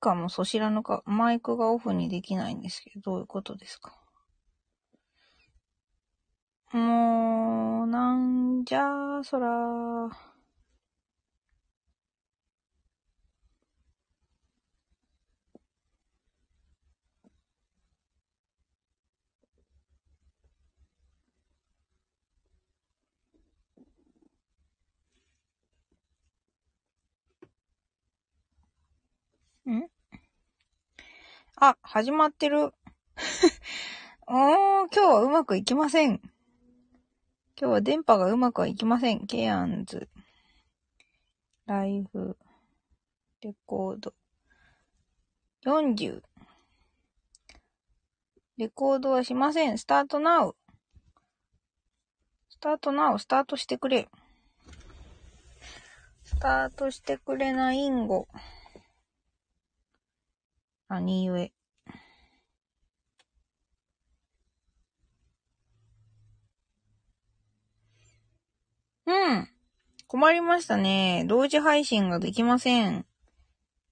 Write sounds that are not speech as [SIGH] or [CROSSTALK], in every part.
かもそちらのか、マイクがオフにできないんですけど、どういうことですか？もう、なんじゃそら。あ、始まってる。[LAUGHS] おー、今日はうまくいきません。今日は電波がうまくはいきません。ケアンズ。ライフ。レコード。40。レコードはしません。スタートナウ。スタートナウ。スタートしてくれ。スタートしてくれないんご。何故。うん。困りましたね。同時配信ができません。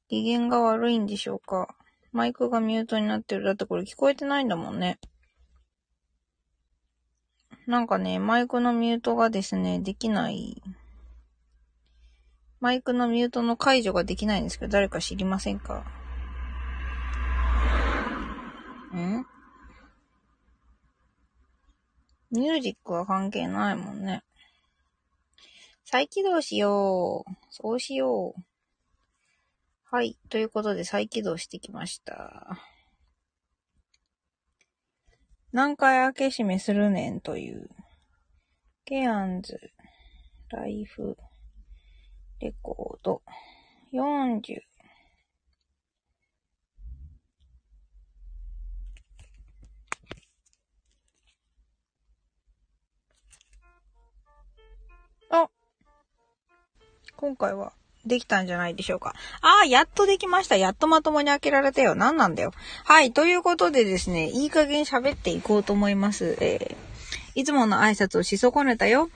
機嫌が悪いんでしょうか。マイクがミュートになってる。だってこれ聞こえてないんだもんね。なんかね、マイクのミュートがですね、できない。マイクのミュートの解除ができないんですけど、誰か知りませんか？ん？ミュージックは関係ないもんね。再起動しよう。そうしよう。はい。ということで再起動してきました。何回開け閉めするねんという。ケアンズ、ライフ、レコード、40、今回はできたんじゃないでしょうか。ああ、やっとできました。やっとまともに開けられたよ。何なんだよ。はい。ということでですね、いい加減喋っていこうと思います。えー、いつもの挨拶をし損ねたよ。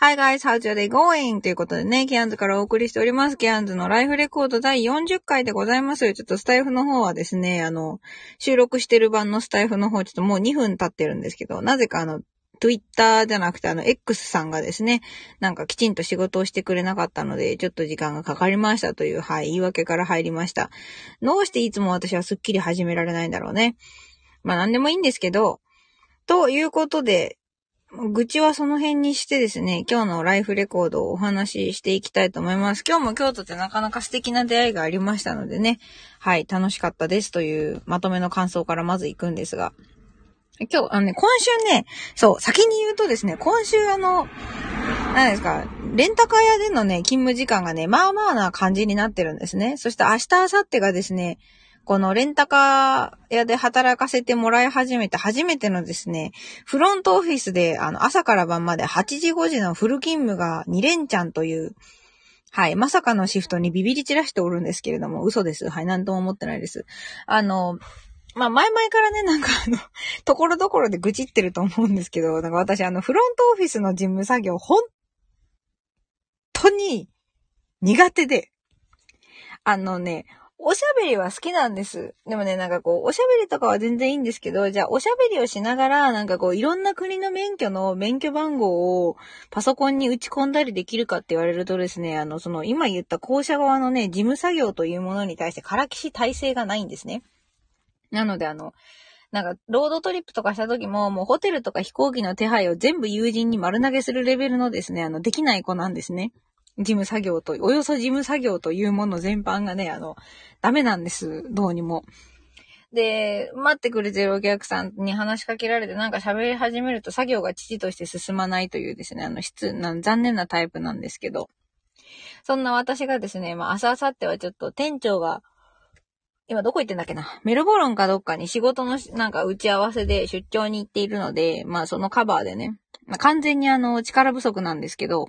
Hi guys, how's your day going? ということでね、ケアンズからお送りしております。ケアンズのライフレコード第40回でございます。ちょっとスタイフの方はですね、あの、収録してる版のスタイフの方、ちょっともう2分経ってるんですけど、なぜかあの、Twitter じゃなくてあの X さんがですね、なんかきちんと仕事をしてくれなかったので、ちょっと時間がかかりましたという、はい、言い訳から入りました。どうしていつも私はスッキリ始められないんだろうね。まあなんでもいいんですけど、ということで、愚痴はその辺にしてですね、今日のライフレコードをお話ししていきたいと思います。今日も京都ってなかなか素敵な出会いがありましたのでね、はい、楽しかったですというまとめの感想からまず行くんですが、今日、あのね、今週ね、そう、先に言うとですね、今週あの、何ですか、レンタカー屋でのね、勤務時間がね、まあまあな感じになってるんですね。そして明日、明後日がですね、このレンタカー屋で働かせてもらい始めて初めてのですね、フロントオフィスで、あの、朝から晩まで8時5時のフル勤務が2連チャンという、はい、まさかのシフトにビビり散らしておるんですけれども、嘘です。はい、なんとも思ってないです。あの、まあ、前々からね、なんかあの、[LAUGHS] ところどころで愚痴ってると思うんですけど、なんか私あの、フロントオフィスの事務作業、本当に苦手で、あのね、おしゃべりは好きなんです。でもね、なんかこう、おしゃべりとかは全然いいんですけど、じゃあおしゃべりをしながら、なんかこう、いろんな国の免許の免許番号をパソコンに打ち込んだりできるかって言われるとですね、あの、その、今言った校舎側のね、事務作業というものに対してからきし体制がないんですね。なのであの、なんか、ロードトリップとかした時も、もうホテルとか飛行機の手配を全部友人に丸投げするレベルのですね、あの、できない子なんですね。事務作業と、およそ事務作業というもの全般がね、あの、ダメなんです。どうにも。で、待ってくれてるお客さんに話しかけられてなんか喋り始めると作業が父として進まないというですね、あの、質、な残念なタイプなんですけど。そんな私がですね、まあ、朝明後日はちょっと店長が今どこ行ってんだっけな？メルボロンかどっかに仕事のなんか打ち合わせで出張に行っているので、まあそのカバーでね、まあ、完全にあの力不足なんですけど、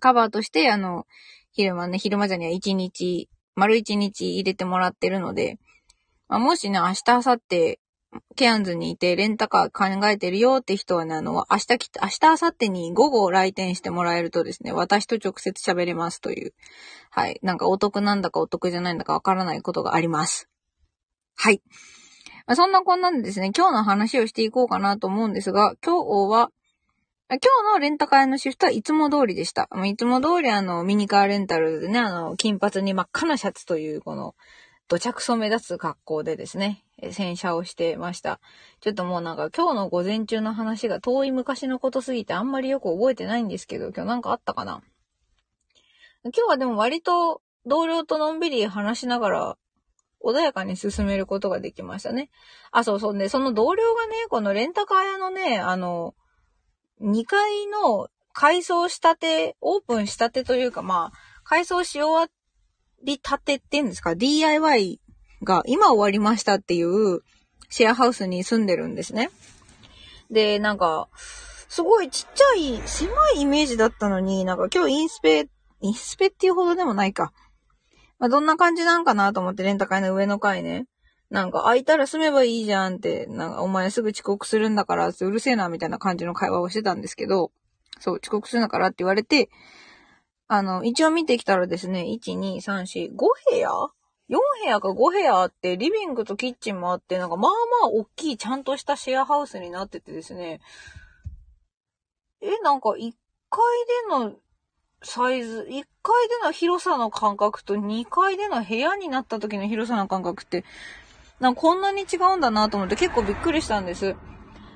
カバーとしてあの、昼間ね、昼間じゃには1日、丸1日入れてもらってるので、まあ、もしね、明日、明後日、ケアンズにいてレンタカー考えてるよって人はね、あの、明日来、明日、明後日に午後来店してもらえるとですね、私と直接喋れますという、はい。なんかお得なんだかお得じゃないんだかわからないことがあります。はい。まあ、そんなこんなんでですね、今日の話をしていこうかなと思うんですが、今日は、今日のレンタカー屋のシフトはいつも通りでした。いつも通りあの、ミニカーレンタルでね、あの、金髪に真っ赤なシャツという、この、土着そ目立つ格好でですね、洗車をしてました。ちょっともうなんか今日の午前中の話が遠い昔のことすぎてあんまりよく覚えてないんですけど、今日なんかあったかな？今日はでも割と同僚とのんびり話しながら穏やかに進めることができましたね。あ、そうそうね、その同僚がね、このレンタカー屋のね、あの、2階の改装したて、オープンしたてというかまあ、改装し終わっりたてってんですか ?DIY が今終わりましたっていうシェアハウスに住んでるんですね。で、なんか、すごいちっちゃい、狭いイメージだったのに、なんか今日インスペ、インスペっていうほどでもないか。まあ、どんな感じなんかなと思ってレンタカーの上の階ね。なんか空いたら住めばいいじゃんって、なんかお前すぐ遅刻するんだからうるせえなみたいな感じの会話をしてたんですけど、そう、遅刻するんだからって言われて、あの、一応見てきたらですね、1、2、3、4、5部屋 ?4 部屋か5部屋あって、リビングとキッチンもあって、なんかまあまあ大きいちゃんとしたシェアハウスになっててですね、え、なんか1階でのサイズ、1階での広さの感覚と2階での部屋になった時の広さの感覚って、なんかこんなに違うんだなと思って結構びっくりしたんです。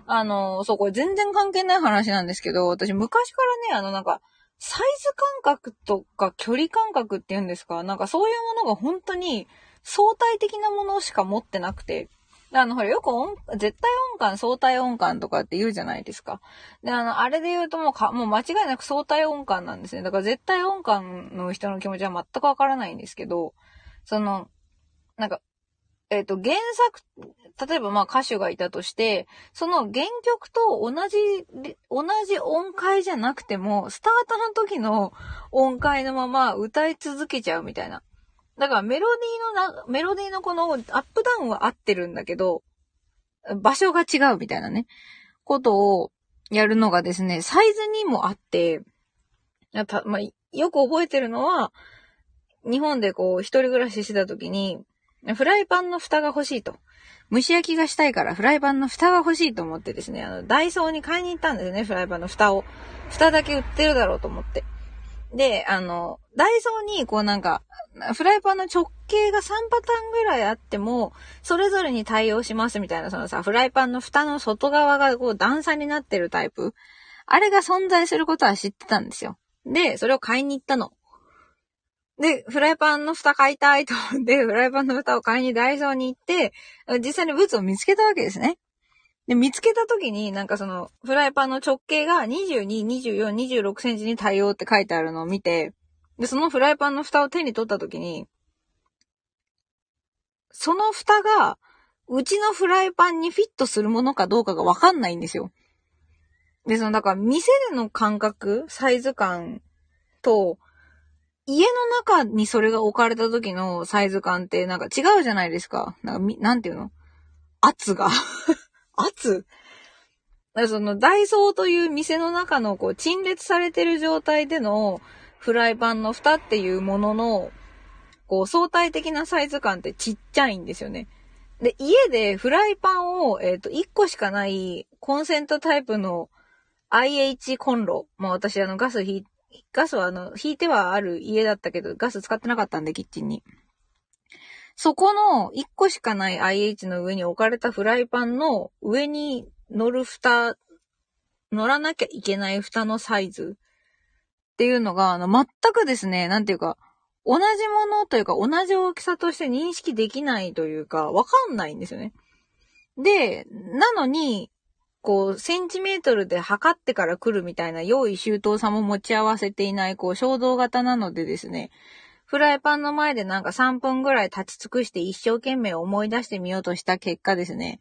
あの、そう、これ全然関係ない話なんですけど、私昔からね、あのなんか、サイズ感覚とか距離感覚っていうんですか？なんかそういうものが本当に相対的なものしか持ってなくて。あの、ほら、よく音、絶対音感、相対音感とかって言うじゃないですか。で、あの、あれで言うともうか、もう間違いなく相対音感なんですね。だから絶対音感の人の気持ちは全くわからないんですけど、その、なんか、えっ、ー、と、原作、例えばまあ歌手がいたとして、その原曲と同じ、同じ音階じゃなくても、スタートの時の音階のまま歌い続けちゃうみたいな。だからメロディーのな、メロディーのこのアップダウンは合ってるんだけど、場所が違うみたいなね、ことをやるのがですね、サイズにもあって、やっぱ、まあ、よく覚えてるのは、日本でこう、一人暮らししてた時に、フライパンの蓋が欲しいと。蒸し焼きがしたいからフライパンの蓋が欲しいと思ってですね、あの、ダイソーに買いに行ったんですね、フライパンの蓋を。蓋だけ売ってるだろうと思って。で、あの、ダイソーにこうなんか、フライパンの直径が3パターンぐらいあっても、それぞれに対応しますみたいな、そのさ、フライパンの蓋の外側がこう段差になってるタイプ。あれが存在することは知ってたんですよ。で、それを買いに行ったの。で、フライパンの蓋買いたいと思って、フライパンの蓋を買いにダイソーに行って、実際にブーツを見つけたわけですね。で、見つけた時に、なんかその、フライパンの直径が22、24、26センチに対応って書いてあるのを見て、で、そのフライパンの蓋を手に取った時に、その蓋が、うちのフライパンにフィットするものかどうかがわかんないんですよ。で、その、だから、店での感覚、サイズ感と、家の中にそれが置かれた時のサイズ感ってなんか違うじゃないですか。なんかみ、なんていうの？圧が [LAUGHS] 圧？そのダイソーという店の中のこう陳列されてる状態でのフライパンの蓋っていうもののこう相対的なサイズ感ってちっちゃいんですよね。で、家でフライパンを、えっ、と、1個しかないコンセントタイプの IH コンロ。まあ私あのガス引いてガスはあの、引いてはある家だったけど、ガス使ってなかったんで、キッチンに。そこの1個しかない IH の上に置かれたフライパンの上に乗る蓋、乗らなきゃいけない蓋のサイズっていうのが、あの、全くですね、なんていうか、同じものというか同じ大きさとして認識できないというか、わかんないんですよね。で、なのに、こう、センチメートルで測ってから来るみたいな用意周到さも持ち合わせていない、こう、衝動型なのでですね、フライパンの前でなんか3分ぐらい立ち尽くして一生懸命思い出してみようとした結果ですね。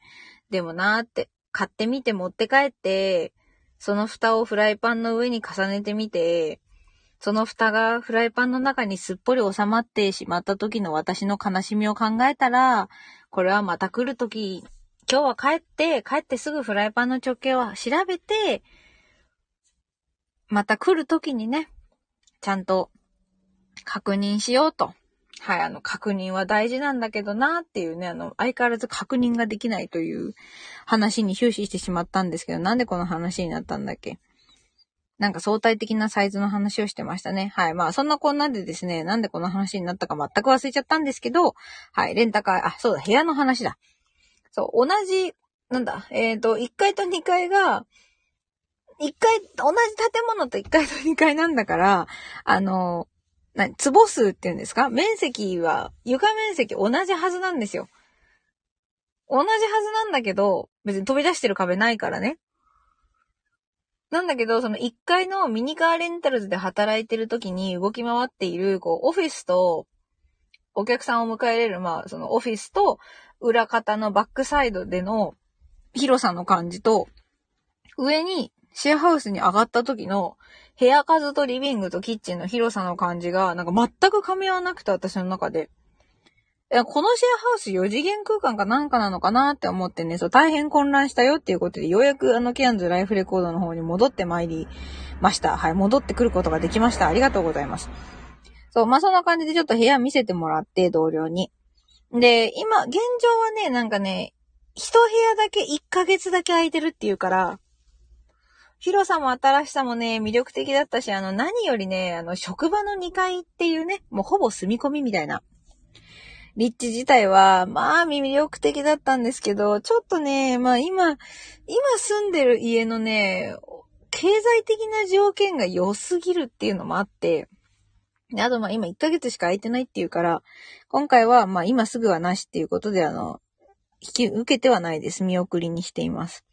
でもなーって、買ってみて持って帰って、その蓋をフライパンの上に重ねてみて、その蓋がフライパンの中にすっぽり収まってしまった時の私の悲しみを考えたら、これはまた来る時今日は帰って、帰ってすぐフライパンの直径は調べて、また来る時にね、ちゃんと確認しようと。はい、あの、確認は大事なんだけどなっていうね、あの、相変わらず確認ができないという話に終始してしまったんですけど、なんでこの話になったんだっけ？なんか相対的なサイズの話をしてましたね。はい。まあ、そんなこんなでですね、なんでこの話になったか全く忘れちゃったんですけど、はい。レンタカー、あ、そうだ、部屋の話だ。そう、同じ、なんだ、えっ、ー、と、1階と2階が、1階、同じ建物と1階と2階なんだから、あの、な、坪数っていうんですか？面積は、床面積同じはずなんですよ。同じはずなんだけど、別に飛び出してる壁ないからね。なんだけど、その1階のミニカーレンタルズで働いてる時に動き回っている、こう、オフィスと、お客さんを迎えれる、まあ、そのオフィスと、裏方のバックサイドでの広さの感じと、上にシェアハウスに上がった時の部屋数とリビングとキッチンの広さの感じが、なんか全く噛み合わなくて、私の中で。いや、このシェアハウス4次元空間かなんかなのかなって思ってね、そう、大変混乱したよっていうことで、ようやくあの、ケアンズライフレコードの方に戻ってまいりました。はい、戻ってくることができました。ありがとうございます。そう、まあ、そんな感じでちょっと部屋見せてもらって、同僚に。で、今、現状はね、なんかね、一部屋だけ1ヶ月だけ空いてるっていうから、広さも新しさもね、魅力的だったし、あの、何よりね、あの、職場の2階っていうね、もうほぼ住み込みみたいな。立地自体は、まあ、魅力的だったんですけど、ちょっとね、まあ今、今住んでる家のね、経済的な条件が良すぎるっていうのもあって、であとまあ今1ヶ月しか空いてないっていうから、今回はまあ今すぐはなしっていうことであの、引き受けてはないです。見送りにしています。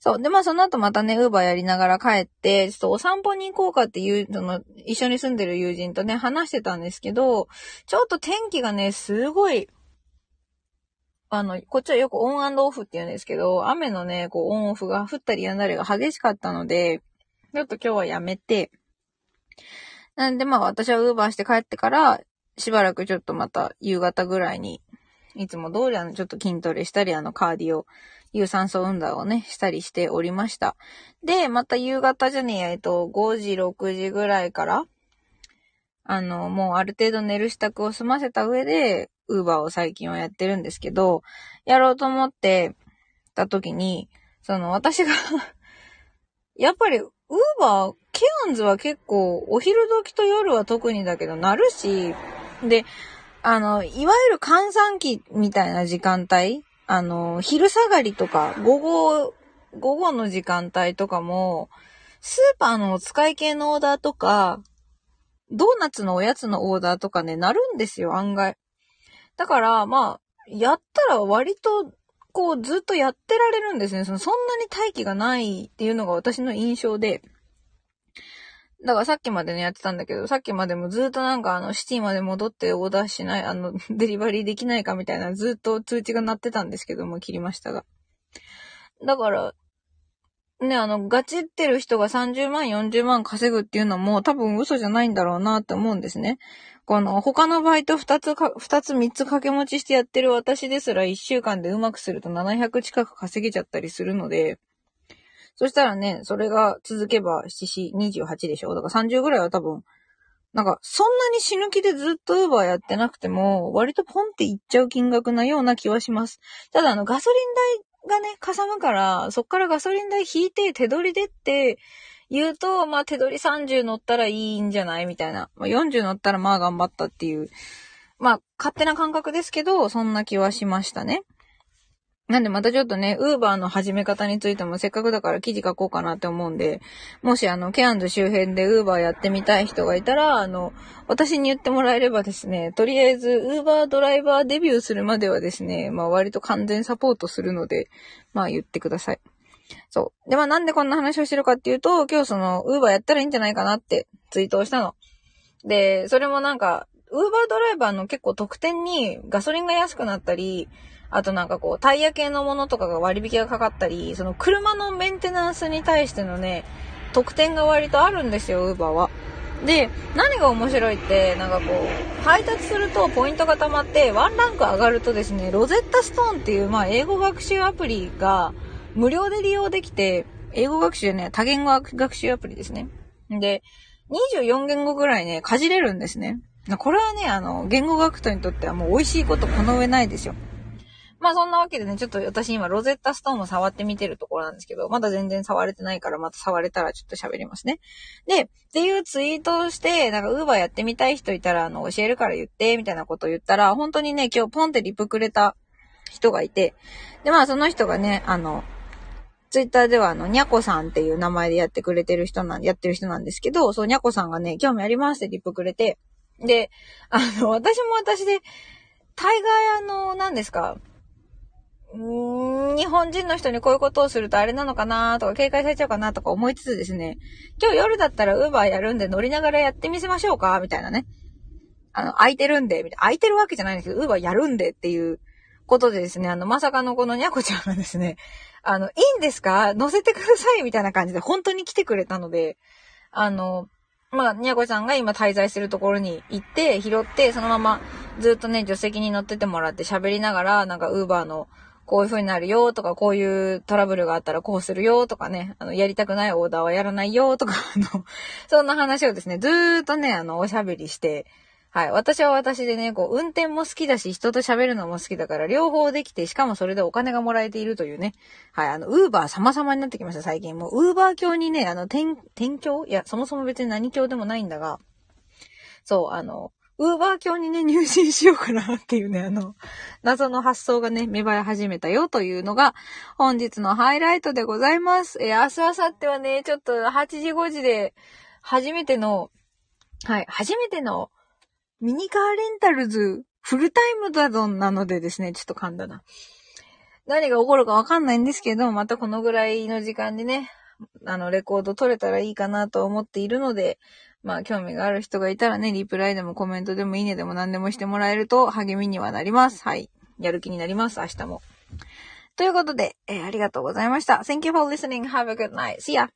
そう。で、まあその後またね、ウーバーやりながら帰って、ちょっとお散歩に行こうかっていう、その、一緒に住んでる友人とね、話してたんですけど、ちょっと天気がね、すごい、あの、こっちはよくオンオフって言うんですけど、雨のね、こう、オンオフが降ったりやんだりが激しかったので、ちょっと今日はやめて、なんでまあ私はウーバーして帰ってから、しばらくちょっとまた夕方ぐらいに、いつも通りあの、ちょっと筋トレしたり、あの、カーディオ有酸素運動をね、したりしておりました。で、また夕方じゃねえや、えっと、5時、6時ぐらいから、あの、もうある程度寝る支度を済ませた上で、ウーバーを最近はやってるんですけど、やろうと思ってた時に、その私が [LAUGHS] やっぱり、ウーバー、ケアンズは結構、お昼時と夜は特にだけど、なるし、で、あの、いわゆる換算期みたいな時間帯あの、昼下がりとか、午後、午後の時間帯とかも、スーパーのお使い系のオーダーとか、ドーナツのおやつのオーダーとかね、なるんですよ、案外。だから、まあ、やったら割と、こう、ずっとやってられるんですね。その、そんなに待機がないっていうのが私の印象で。だからさっきまでね、やってたんだけど、さっきまでもずっとなんかあの、シティまで戻ってオーダーしない、あの、[LAUGHS] デリバリーできないかみたいなずっと通知が鳴ってたんですけども、切りましたが。だから、ね、あの、ガチってる人が30万、40万稼ぐっていうのも多分嘘じゃないんだろうなって思うんですね。この、他のバイト2つか、2つ3つ掛け持ちしてやってる私ですら1週間でうまくすると700近く稼げちゃったりするので、そしたらね、それが続けば、7、4、28でしょ。だから30ぐらいは多分、なんか、そんなに死ぬ気でずっとウーバーやってなくても、割とポンっていっちゃう金額なような気はします。ただ、あの、ガソリン代がね、かさむから、そっからガソリン代引いて手取りでって言うと、まあ、手取り30乗ったらいいんじゃない？みたいな。まあ、40乗ったらまあ頑張ったっていう、まあ、勝手な感覚ですけど、そんな気はしましたね。なんでまたちょっとね、ウーバーの始め方についてもせっかくだから記事書こうかなって思うんで、もしあの、ケアンズ周辺でウーバーやってみたい人がいたら、あの、私に言ってもらえればですね、とりあえず、ウーバードライバーデビューするまではですね、まあ割と完全サポートするので、まあ言ってください。そう。で、まあなんでこんな話をしてるかっていうと、今日その、ウーバーやったらいいんじゃないかなってツイートをしたの。で、それもなんか、ウーバードライバーの結構特典にガソリンが安くなったり、あとなんかこう、タイヤ系のものとかが割引がかかったり、その車のメンテナンスに対してのね、特典が割とあるんですよ、ウーバーは。で、何が面白いって、なんかこう、配達するとポイントが溜まって、ワンランク上がるとですね、ロゼッタストーンっていう、まあ、英語学習アプリが無料で利用できて、英語学習ね、多言語学習アプリですね。で、24言語ぐらいね、かじれるんですね。これはね、あの、言語学徒にとってはもう美味しいことこの上ないですよ。まあそんなわけでね、ちょっと私今ロゼッタストーンを触ってみてるところなんですけど、まだ全然触れてないからまた触れたらちょっと喋りますね。で、っていうツイートをして、なんかウーバーやってみたい人いたら、あの、教えるから言って、みたいなことを言ったら、本当にね、今日ポンってリプくれた人がいて、で、まあその人がね、あの、ツイッターではあの、にゃこさんっていう名前でやってくれてる人なん、やってる人なんですけど、そう、にゃこさんがね、興味ありますってリップくれて、で、あの、私も私で、大概あの、何ですか、日本人の人にこういうことをするとあれなのかなとか警戒されちゃうかなとか思いつつですね、今日夜だったらウーバーやるんで乗りながらやってみせましょうかみたいなね。あの、空いてるんで、みたいな。空いてるわけじゃないんですけど、ウーバーやるんでっていうことでですね、あの、まさかのこのにゃこちゃんがですね、あの、いいんですか？乗せてくださいみたいな感じで本当に来てくれたので、あの、まあ、にゃこさんが今滞在してるところに行って、拾って、そのままずっとね、助手席に乗っててもらって喋りながら、なんか、ウーバーの、こういう風になるよとか、こういうトラブルがあったらこうするよとかね、あの、やりたくないオーダーはやらないよとか、あの、そんな話をですね、ずーっとね、あの、おしゃべりして、はい。私は私でね、こう、運転も好きだし、人と喋るのも好きだから、両方できて、しかもそれでお金がもらえているというね。はい。あの、ウーバー様々になってきました、最近。もう、ウーバー教にね、あの、転、転教？いや、そもそも別に何教でもないんだが、そう、あの、ウーバー教にね、入信しようかなっていうね、あの、謎の発想がね、芽生え始めたよというのが、本日のハイライトでございます。え、明日、明後日はね、ちょっと8時5時で、初めての、はい、初めての、ミニカーレンタルズ、フルタイムだぞなのでですね、ちょっと噛んだな。何が起こるかわかんないんですけど、またこのぐらいの時間でね、あの、レコード取れたらいいかなと思っているので、まあ、興味がある人がいたらね、リプライでもコメントでもいいねでも何でもしてもらえると励みにはなります。はい。やる気になります、明日も。ということで、えー、ありがとうございました。Thank you for listening. Have a good night. See ya!